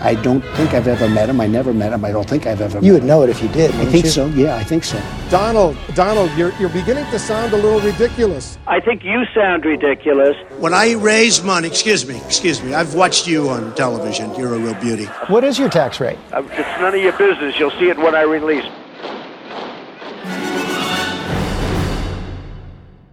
I don't think I've ever met him. I never met him. I don't think I've ever You met would know it if you did. I think you? so. Yeah, I think so. Donald, Donald, you're, you're beginning to sound a little ridiculous. I think you sound ridiculous. When I raise money, excuse me, excuse me, I've watched you on television. You're a real beauty. What is your tax rate? Uh, it's none of your business. You'll see it when I release.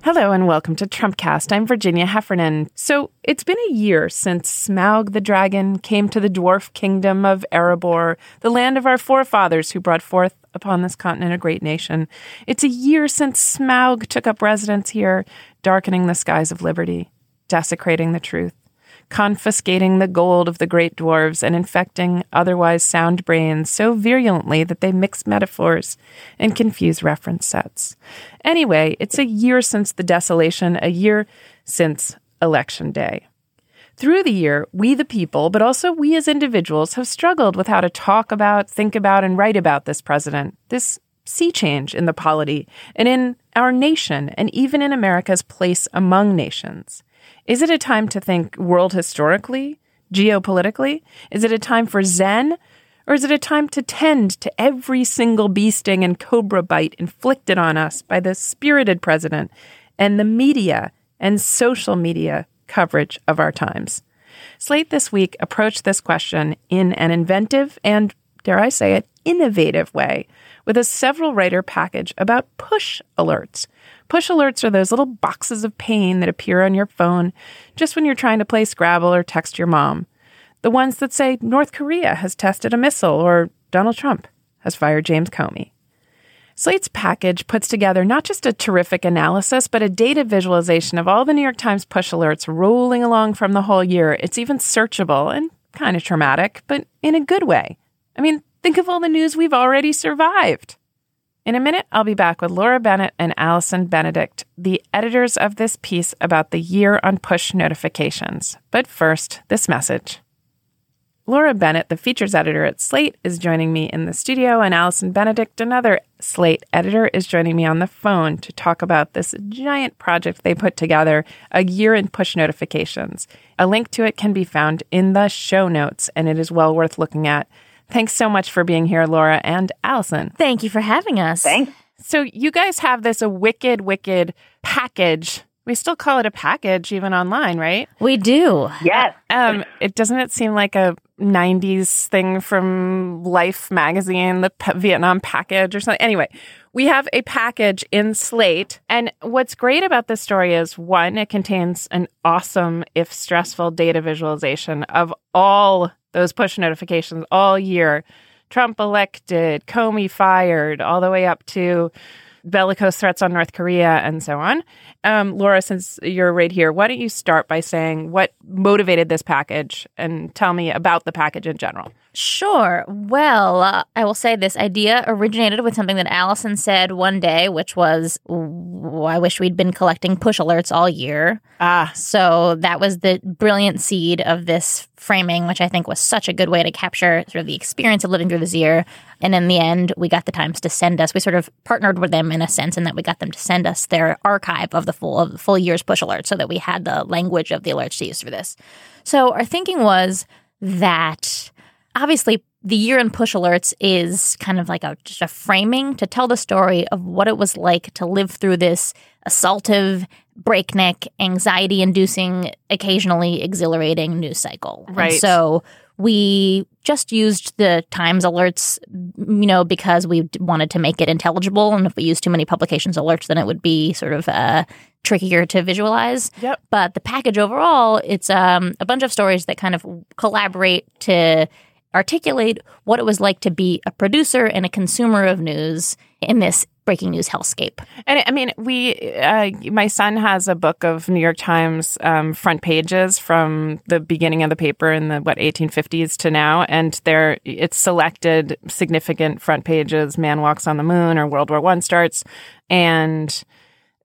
Hello and welcome to Trumpcast. I'm Virginia Heffernan. So it's been a year since Smaug the dragon came to the dwarf kingdom of Erebor, the land of our forefathers who brought forth upon this continent a great nation. It's a year since Smaug took up residence here, darkening the skies of liberty, desecrating the truth confiscating the gold of the great dwarves and infecting otherwise sound brains so virulently that they mix metaphors and confuse reference sets. Anyway, it's a year since the desolation, a year since Election Day. Through the year, we the people, but also we as individuals, have struggled with how to talk about, think about, and write about this president, this sea change in the polity, and in our nation, and even in America's place among nations. Is it a time to think world historically, geopolitically? Is it a time for Zen? Or is it a time to tend to every single bee sting and cobra bite inflicted on us by the spirited president and the media and social media coverage of our times? Slate this week approached this question in an inventive and, dare I say it, innovative way with a several writer package about push alerts Push alerts are those little boxes of pain that appear on your phone just when you're trying to play Scrabble or text your mom. The ones that say North Korea has tested a missile or Donald Trump has fired James Comey. Slate's package puts together not just a terrific analysis, but a data visualization of all the New York Times push alerts rolling along from the whole year. It's even searchable and kind of traumatic, but in a good way. I mean, think of all the news we've already survived. In a minute, I'll be back with Laura Bennett and Allison Benedikt, the editors of this piece about the year on push notifications. But first, this message. Laura Bennett, the features editor at Slate, is joining me in the studio, and Allison Benedikt, another Slate editor, is joining me on the phone to talk about this giant project they put together, a year in push notifications. A link to it can be found in the show notes, and it is well worth looking at. Thanks so much for being here, Laura and Allison. Thank you for having us. Thanks. So, you guys have this a wicked, wicked package. We still call it a package even online, right? We do. Yes. Um, it doesn't it seem like a 90s thing from Life magazine, the P- Vietnam package or something. Anyway, we have a package in Slate. And what's great about this story is one, it contains an awesome, if stressful, data visualization of all those push notifications all year. Trump elected, Comey fired, all the way up to bellicose threats on North Korea and so on. Um, Laura, since you're right here, why don't you start by saying what motivated this package and tell me about the package in general? Sure. Well, uh, I will say this idea originated with something that Allison said one day, which was, I wish we'd been collecting push alerts all year. Ah. So that was the brilliant seed of this framing, which I think was such a good way to capture sort of the experience of living through this year. And in the end, we got the Times to send us, we sort of partnered with them in a sense in that we got them to send us their archive of the full of the full year's push alerts so that we had the language of the alerts to use for this. So our thinking was that obviously the year in push alerts is kind of like a just a framing to tell the story of what it was like to live through this assaultive, breakneck, anxiety inducing, occasionally exhilarating news cycle. Right. And so we just used the Times alerts, you know, because we wanted to make it intelligible. And if we use too many publications alerts, then it would be sort of uh, trickier to visualize. Yep. But the package overall, it's um, a bunch of stories that kind of collaborate to articulate what it was like to be a producer and a consumer of news in this breaking news hellscape. And I mean, we, uh, my son has a book of New York Times um, front pages from the beginning of the paper in the what 1850s to now, and there it's selected significant front pages. Man walks on the moon, or World War One starts, and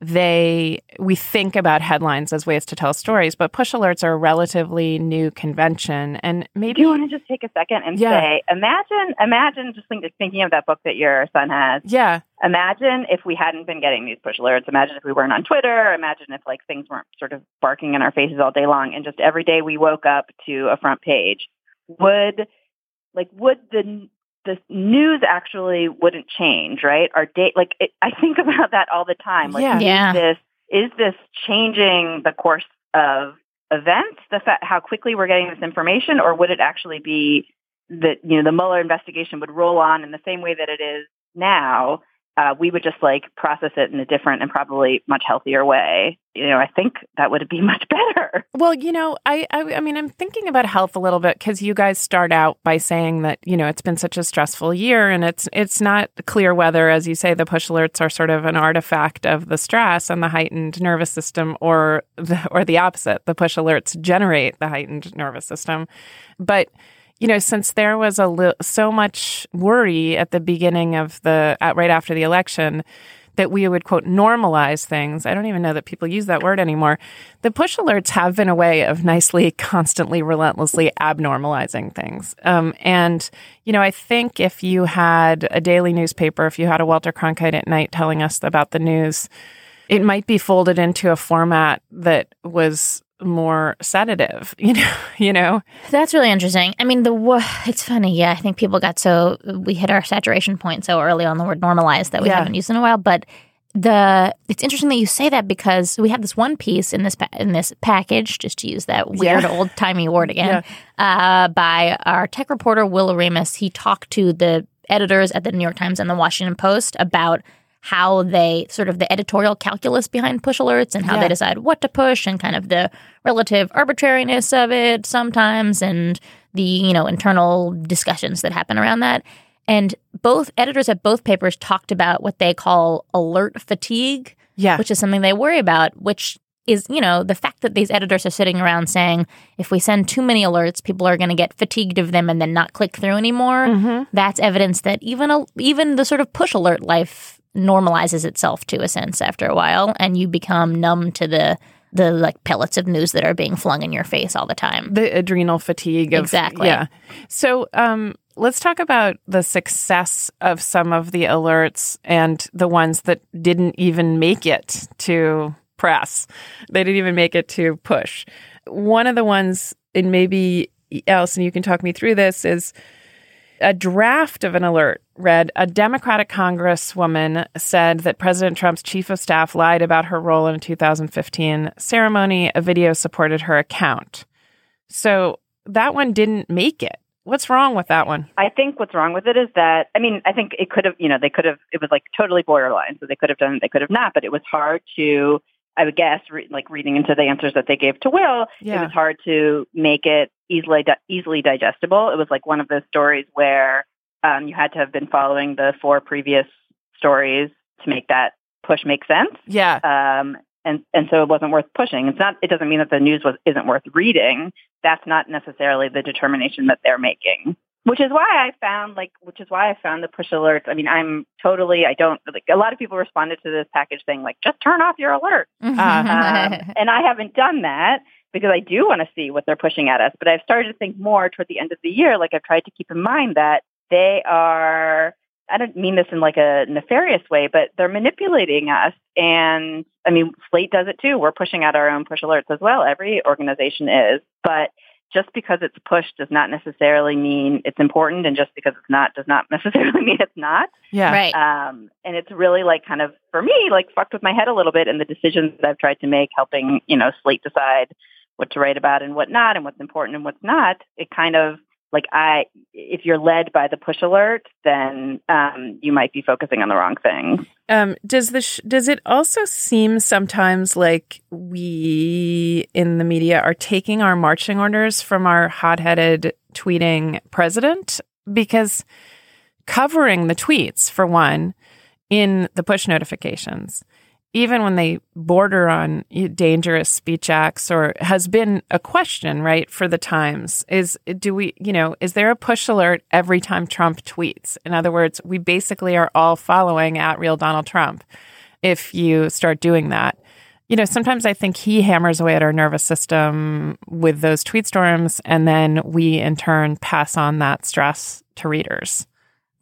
they we think about headlines as ways to tell stories, but push alerts are a relatively new convention. And maybe Do you want to just take a second and Yeah. say, imagine, imagine just think, thinking of that book that your son has. yeah, Imagine if we hadn't been getting these push alerts. Imagine if we weren't on Twitter. Imagine if like things weren't sort of barking in our faces all day long, and just every day we woke up to a front page. Would like would the the news actually wouldn't change, right? Our date, like it, I think about that all the time. Like, Yeah. Yeah. is this is this changing the course of events? The fact how quickly we're getting this information, or would it actually be that you know the Mueller investigation would roll on in the same way that it is now? Uh, we would just like process it in a different and probably much healthier way. You know, I think that would be much better. Well, you know, I, I, I mean, I'm thinking about health a little bit because you guys start out by saying that you know it's been such a stressful year, and it's it's not clear whether, as you say, the push alerts are sort of an artifact of the stress and the heightened nervous system, or the, or the opposite. The push alerts generate the heightened nervous system, but you know, since there was a li- so much worry at the beginning of the at, right after the election that we would quote normalize things. I don't even know that people use that word anymore. The push alerts have been a way of nicely, constantly, relentlessly abnormalizing things. Um, and you know, I think if you had a daily newspaper, if you had a Walter Cronkite at night telling us about the news, it might be folded into a format that was more sedative. You know, you know. That's really interesting. I mean, the it's funny. Yeah, I think people got so we hit our saturation point so early on the word normalized that we Yeah. haven't used in a while. But the it's interesting that you say that because we have this one piece in this pa- in this package, just to use that weird old timey word again, uh, by our tech reporter Will Oremus. He talked to the editors at the New York Times and the Washington Post about how they sort of the editorial calculus behind push alerts and how Yeah. they decide what to push and kind of the relative arbitrariness of it sometimes and the you know internal discussions that happen around that and both editors at both papers talked about what they call alert fatigue Yeah. which is something they worry about which is you know the fact that these editors are sitting around saying if we send too many alerts people are going to get fatigued of them and then not click through anymore mm-hmm. that's evidence that even a, even the sort of push alert life normalizes itself to a sense after a while and you become numb to the the like pellets of news that are being flung in your face all the time. The adrenal fatigue of Exactly. yeah. So um let's talk about the success of some of the alerts and the ones that didn't even make it to press. They didn't even make it to push. One of the ones and maybe Allison you can talk me through this is a draft of an alert read a Democratic Congresswoman said that President Trump's chief of staff lied about her role in a 2015 ceremony. A video supported her account. So that one didn't make it. What's wrong with that one? I think what's wrong with it is that I mean I think it could have you know they could have it was like totally borderline so they could have done it they could have not but it was hard to I would guess re- like reading into the answers that they gave to Will it was hard to make it easily di- easily digestible it was like one of those stories where um, you had to have been following the four previous stories to make that push make sense Yeah. um, and and so it wasn't worth pushing. It's not. It doesn't mean that the news was isn't worth reading. That's not necessarily the determination that they're making. Which is why I found like, which is why I found the push alerts. I mean, I'm totally. I don't like. A lot of people responded to this package saying like, just turn off your alert, um, and I haven't done that because I do want to see what they're pushing at us. But I've started to think more toward the end of the year. Like I've tried to keep in mind that they are. I don't mean this in like a nefarious way, but they're manipulating us. And I mean, Slate does it too. We're pushing out our own push alerts as well. Every organization is. But just because it's pushed does not necessarily mean it's important. And just because it's not does not necessarily mean it's not. Yeah. right Um, and it's really like kind of, for me, like fucked with my head a little bit in the decisions that I've tried to make, helping, you know, Slate decide what to write about and what not and what's important and what's not. It kind of, like I, if you're led by the push alert, then um, you might be focusing on the wrong thing. Um, does the sh- does it also seem sometimes like we in the media are taking our marching orders from our hot-headed tweeting president because covering the tweets for one in the push notifications even when they border on dangerous speech acts or has been a question right for the times is do we you know is there a push alert every time trump tweets in other words we basically are all following at real donald trump if you start doing that you know sometimes i think he hammers away at our nervous system with those tweet storms and then we in turn pass on that stress to readers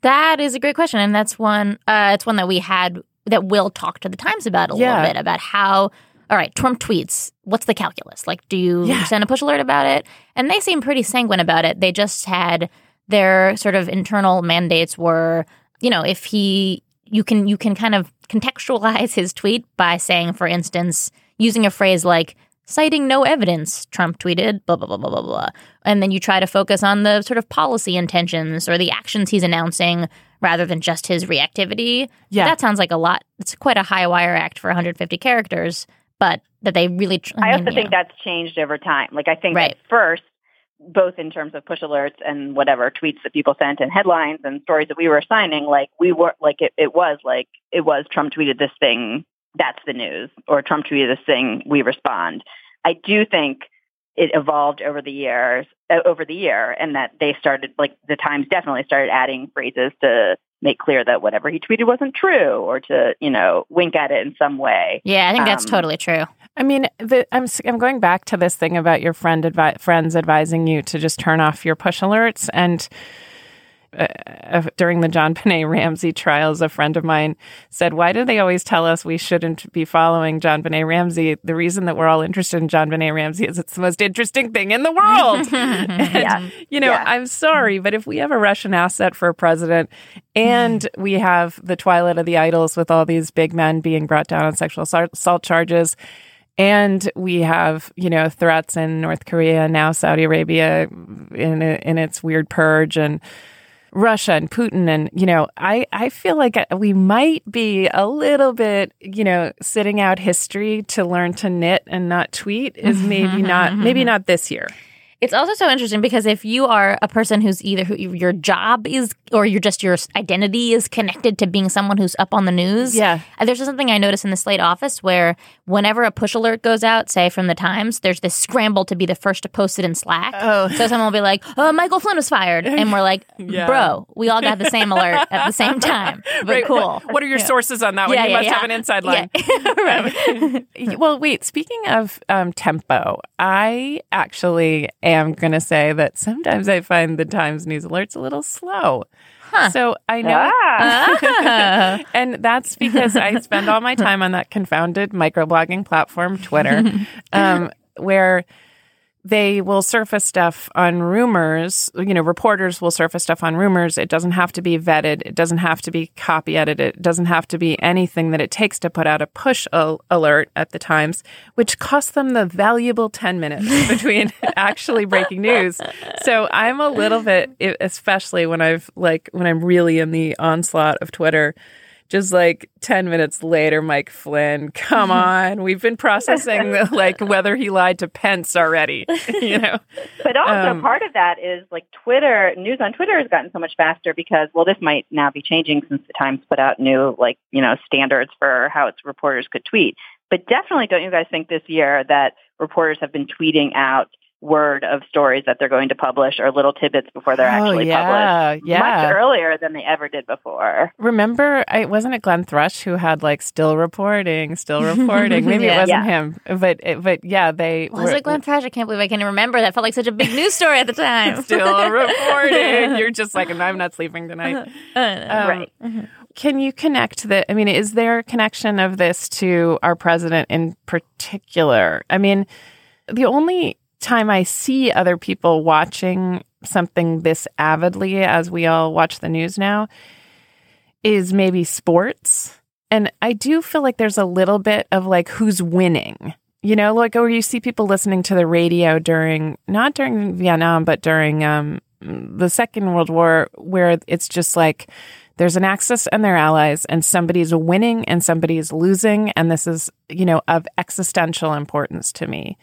That is a great question, and that's one. Uh, it's one that we had that Will talk to the Times about a Yeah. little bit about how. All right, Trump tweets. What's the calculus? Like, do you Yeah. send a push alert about it? And they seem pretty sanguine about it. They just had their sort of internal mandates were, you know, if he you can you can kind of contextualize his tweet by saying, for instance, using a phrase like citing no evidence, Trump tweeted, blah, blah, blah, blah, blah, blah. And then you try to focus on the sort of policy intentions or the actions he's announcing rather than just his reactivity. Yeah. That sounds like a lot. It's quite a high wire act for 150 characters, but that they really. Tr- I also mean, think yeah. that's changed over time. Like I think Right. at first, both in terms of push alerts and whatever tweets that people sent and headlines and stories that we were assigning, like we were like it, it was like it was Trump tweeted this thing, that's the news, or Trump tweeted this thing, we respond. I do think it evolved over the years, uh, over the year, and that they started like the Times definitely started adding phrases to make clear that whatever he tweeted wasn't true, or to you know wink at it in some way. Yeah, I think that's Um, totally true. I mean, the, I'm s- I'm going back to this thing about your friend advi- friends advising you to just turn off your push alerts. And uh, uh, during the JonBenét Ramsey trials, a friend of mine said, "Why do they always tell us we shouldn't be following JonBenét Ramsey? The reason that we're all interested in JonBenét Ramsey is it's the most interesting thing in the world." And, Yeah. You know, Yeah. I'm sorry, but if we have a Russian asset for a president and we have the twilight of the idols with all these big men being brought down on sexual assault assault charges, and we have, you know, threats in North Korea, now Saudi Arabia in, in its weird purge and Russia and Putin and you know I I feel like we might be a little bit you know sitting out history to learn to knit and not tweet is maybe not maybe not this year. It's also so interesting because if you are a person who's either who your job is or you're just your identity is connected to being someone who's up on the news. Yeah. Uh, There's something I noticed in the Slate office where whenever a push alert goes out, say from the Times, there's this scramble to be the first to post it in Slack. Oh. So someone will be like, "Oh, Michael Flynn was fired," and we're like, Yeah. "Bro, we all got the same alert at the same time." But Right, cool. What, what are your sources on that one? you must have an inside line. Yeah. right. well, wait. Speaking of um, tempo, I actually am going to say that sometimes I find the Times news alerts a little slow. So I know, Ah. and that's because I spend all my time on that confounded microblogging platform, Twitter, um, where they will surface stuff on rumors. You know, reporters will surface stuff on rumors. It doesn't have to be vetted. It doesn't have to be copy edited. It doesn't have to be anything that it takes to put out a push al- alert at the Times, which costs them the valuable 10 minutes between actually breaking news. So I'm a little bit, especially when I've like, when I'm really in the onslaught of Twitter, just like 10 minutes later, Mike Flynn, come on. We've been processing like whether he lied to Pence already, you know? But also Um, part of that is like Twitter news on Twitter has gotten so much faster because well this might now be changing since the Times put out new like you know standards for how its reporters could tweet. But definitely don't you guys think this year that reporters have been tweeting out word of stories that they're going to publish or little tidbits before they're Oh, actually yeah, published yeah. much earlier than they ever did before. Remember, I wasn't it Glenn Thrush who had like still reporting, still reporting. Maybe Yeah. it wasn't Yeah. him, but it, but yeah, they Was were it Glenn Thrush? I can't believe I can't remember. That felt like such a big news story at the time. still reporting. You're just like, I'm not sleeping tonight. Um, right. Can you connect the? I mean, is there a connection of this to our president in particular? I mean, the only time I see other people watching something this avidly as we all watch the news now is maybe sports. And I do feel like there's a little bit of like who's winning. You know, like or you see people listening to the radio during not during Vietnam, but during um the Second World War, where it's just like there's an Axis and their allies, and somebody's winning and somebody's losing, and this is you know of existential importance to me.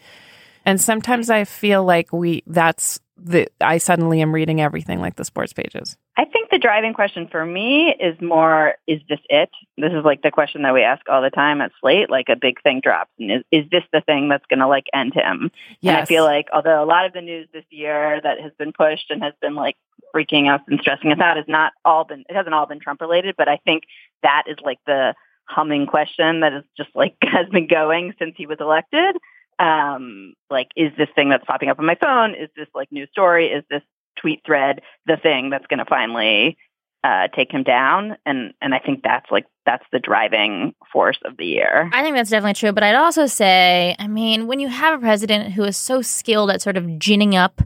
And sometimes I feel like we that's the I suddenly am reading everything like the sports pages. I think the driving question for me is more, is this it? This is like the question that we ask all the time at Slate, like a big thing drops. And is, is this the thing that's going to like end him? And I feel like although a lot of the news this year that has been pushed and has been like freaking us and stressing us out has not all been, it hasn't all been Trump related, but I think that is like the humming question that is just like has been going since he was elected. Um, like, is this thing that's popping up on my phone? Is this like news story? Is this tweet thread the thing that's going to finally uh, take him down? And and I think that's like that's the driving force of the year. I think that's definitely true. But I'd also say, I mean, when you have a president who is so skilled at sort of ginning up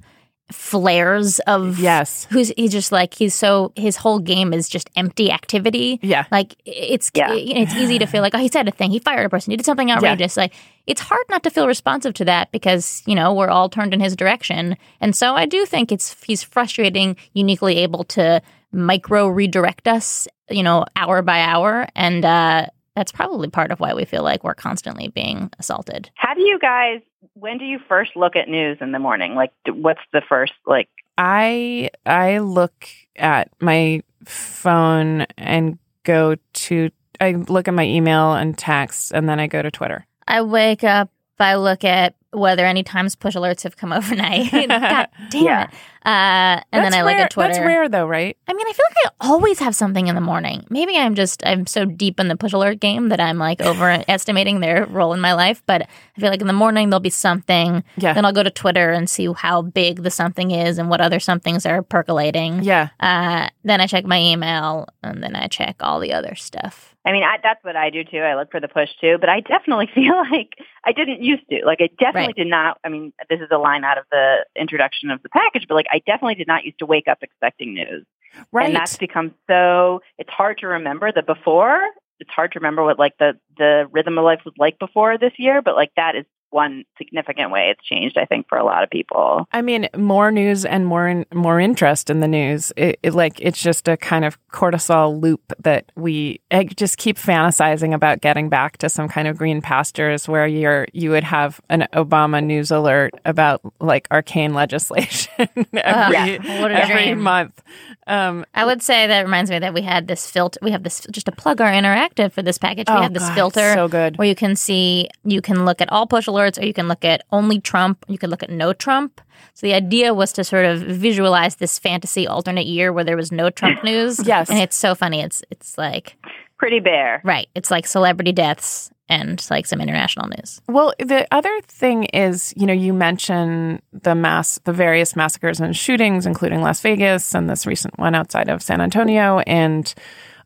flares of Yes. who's he's just like he's so his whole game is just empty activity. Yeah. like it's Yeah. it's easy to feel like oh he said a thing. He fired a person. He did something outrageous. Like it's hard not to feel responsive to that because you know we're all turned in his direction. And so i do think it's he's frustrating uniquely able to micro redirect us you know hour by hour. And uh that's probably part of why we feel like we're constantly being assaulted How do you guys? When do you first look at news in the morning? Like, what's the first like? I I look at my phone and go to I look at my email and text and then I go to Twitter. I wake up, I look at whether any times push alerts have come overnight. God damn Yeah. it. Uh, and That's then I look rare- at Twitter. That's rare though, right? I mean, I feel like I always have something in the morning. Maybe I'm just, I'm so deep in the push alert game that I'm like overestimating their role in my life. But I feel like in the morning there'll be something. Yeah. Then I'll go to Twitter and see how big the something is and what other somethings are percolating. Yeah. Uh, then I check my email and then I check all the other stuff. I mean, I, that's what I do too. I look for the push too, but I definitely feel like I didn't used to. Like, I definitely Right. did not. I mean, this is a line out of the introduction of the package, but like, I definitely did not used to wake up expecting news. Right. And that's become so, it's hard to remember the before. It's hard to remember what like the, the rhythm of life was like before this year, but like that is one significant way it's changed, I think, for a lot of people. I mean, more news and more in, more interest in the news. It, it like it's just a kind of cortisol loop that we I just keep fantasizing about getting back to some kind of green pastures where you're you would have an Obama news alert about like arcane legislation every, yeah. Every month. Um, I would say that reminds me that we had this filter. We have this just to plug our interactive for this package. Oh, we have this God, filter so good. where you can see you can look at all push alerts, or you can look at only Trump. You can look at no Trump. So the idea was to sort of visualize this fantasy alternate year where there was no Trump news. Yes. and it's so funny. It's it's like Pretty bare. right. It's like celebrity deaths and like some international news. Well, the other thing is, you know, you mention the mass, the various massacres and shootings, including Las Vegas and this recent one outside of San Antonio, and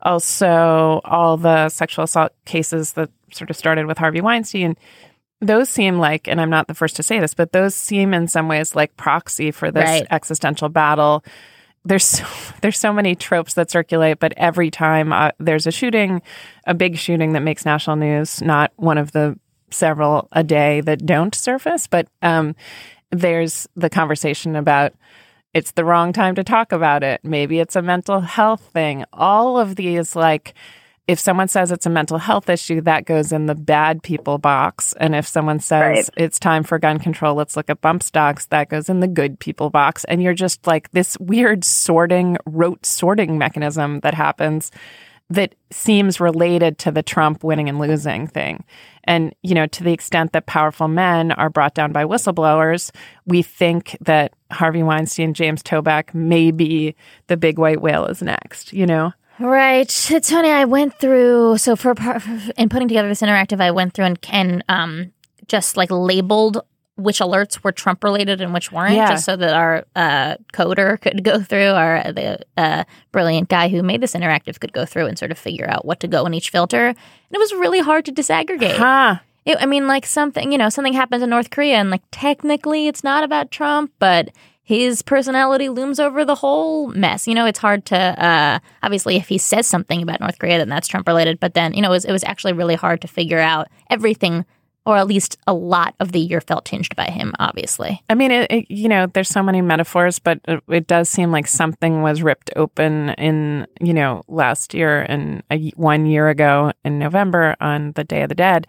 also all the sexual assault cases that sort of started with Harvey Weinstein. Those seem like, and I'm not the first to say this, but those seem in some ways like proxy for this Right. existential battle. There's so, there's so many tropes that circulate, but every time uh, there's a shooting, a big shooting that makes national news, not one of the several a day that don't surface, but um, there's the conversation about it's the wrong time to talk about it. Maybe it's a mental health thing. All of these, like, if someone says it's a mental health issue, that goes in the bad people box. And if someone says Right. it's time for gun control, let's look at bump stocks, that goes in the good people box. And you're just like this weird sorting, rote sorting mechanism that happens that seems related to the Trump winning and losing thing. And, you know, to the extent that powerful men are brought down by whistleblowers, we think that Harvey Weinstein, James Toback, maybe the big white whale is next, you know? Right, Tony. I went through so for in putting together this interactive, I went through and, and um just like labeled which alerts were Trump related and which weren't, Yeah. just so that our uh, coder could go through, our the uh, brilliant guy who made this interactive could go through and sort of figure out what to go in each filter. And it was really hard to disaggregate. Huh. It, I mean, like something, you know, something happens in North Korea, and like technically it's not about Trump, but his personality looms over the whole mess. You know, it's hard to, uh, obviously, if he says something about North Korea, then that's Trump related. But then, you know, it was, it was actually really hard to figure out everything, or at least a lot of the year felt tinged by him, obviously. I mean, it, it, you know, there's so many metaphors, but it, it does seem like something was ripped open in, you know, last year and a, one year ago in November on the Day of the Dead.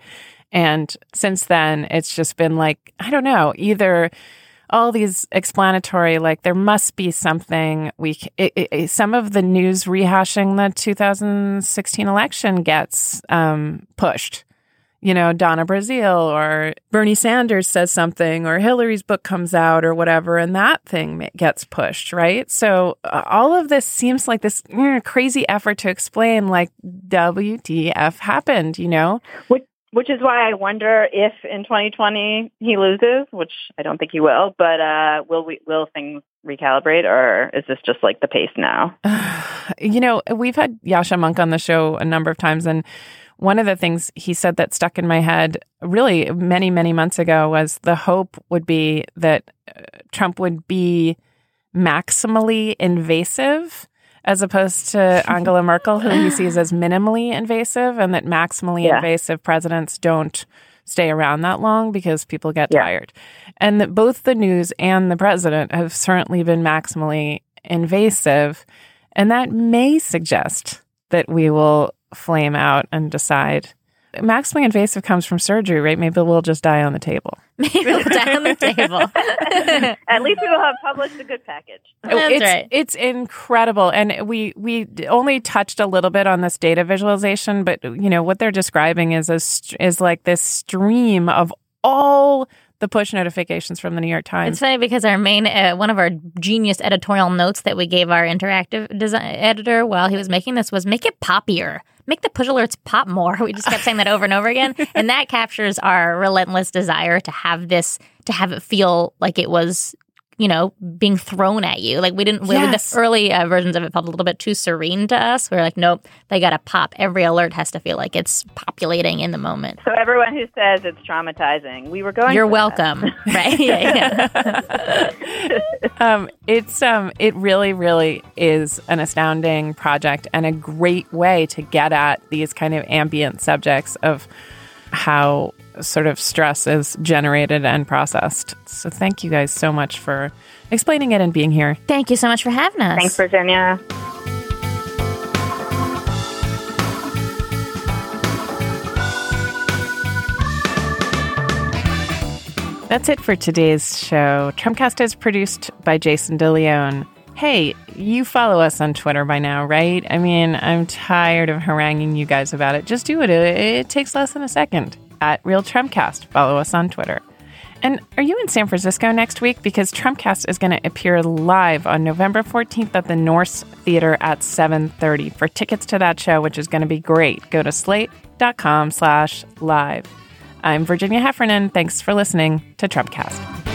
And since then, it's just been like, I don't know, either all these explanatory, like there must be something we, it, it, some of the news rehashing the 2016 election gets um, pushed you know, Donna Brazile or Bernie Sanders says something or Hillary's book comes out or whatever, and that thing gets pushed, right? So uh, all of this seems like this mm, crazy effort to explain, like, WTF happened, you know? Which, which is why I wonder if in 2020 he loses, which I don't think he will. But uh, will we? Will things recalibrate, or is this just like the pace now? you know, we've had Yascha Mounk on the show a number of times, and one of the things he said that stuck in my head really many, many months ago was the hope would be that uh, Trump would be maximally invasive as opposed to Angela Merkel, who he sees as minimally invasive, and that maximally Yeah. invasive presidents don't stay around that long because people get Yeah. tired. And that both the news and the president have certainly been maximally invasive. And that may suggest that we will flame out and decide. Maximally invasive comes from surgery, right? Maybe we'll just die on the table. Maybe we'll die on the table. At least we will have published a good package. That's it's, right. It's incredible, and we we only touched a little bit on this data visualization, but you know what they're describing is a is like this stream of all the push notifications from the New York Times. It's funny because our main, uh, one of our genius editorial notes that we gave our interactive design editor while he was making this was make it poppier. Make the push alerts pop more. We just kept saying that over and over again. And that captures our relentless desire to have this, to have it feel like it was, you know, being thrown at you. Like we didn't, we- Yes. the early uh, versions of it felt a little bit too serene to us. We are like, nope, they got to pop. Every alert has to feel like it's populating in the moment. So everyone who says it's traumatizing, we were going. You're for that. welcome. right? Yeah, yeah. um, it's um, it really, really is an astounding project and a great way to get at these kind of ambient subjects of how sort of stress is generated and processed. So thank you guys so much for explaining it and being here. Thank you so much for having us. Thanks, Virginia. That's it for today's show. Trumpcast is produced by Jason DeLeon. Hey, you follow us on Twitter by now, right? I mean, I'm tired of haranguing you guys about it. Just do it. It, it takes less than a second. At Real Trumpcast, follow us on Twitter. And are you in San Francisco next week? Because Trumpcast is going to appear live on November 14th at the Nourse Theater at 7.30. For tickets to that show, which is going to be great, go to slate.com slash live. I'm Virginia Heffernan. Thanks for listening to Trumpcast.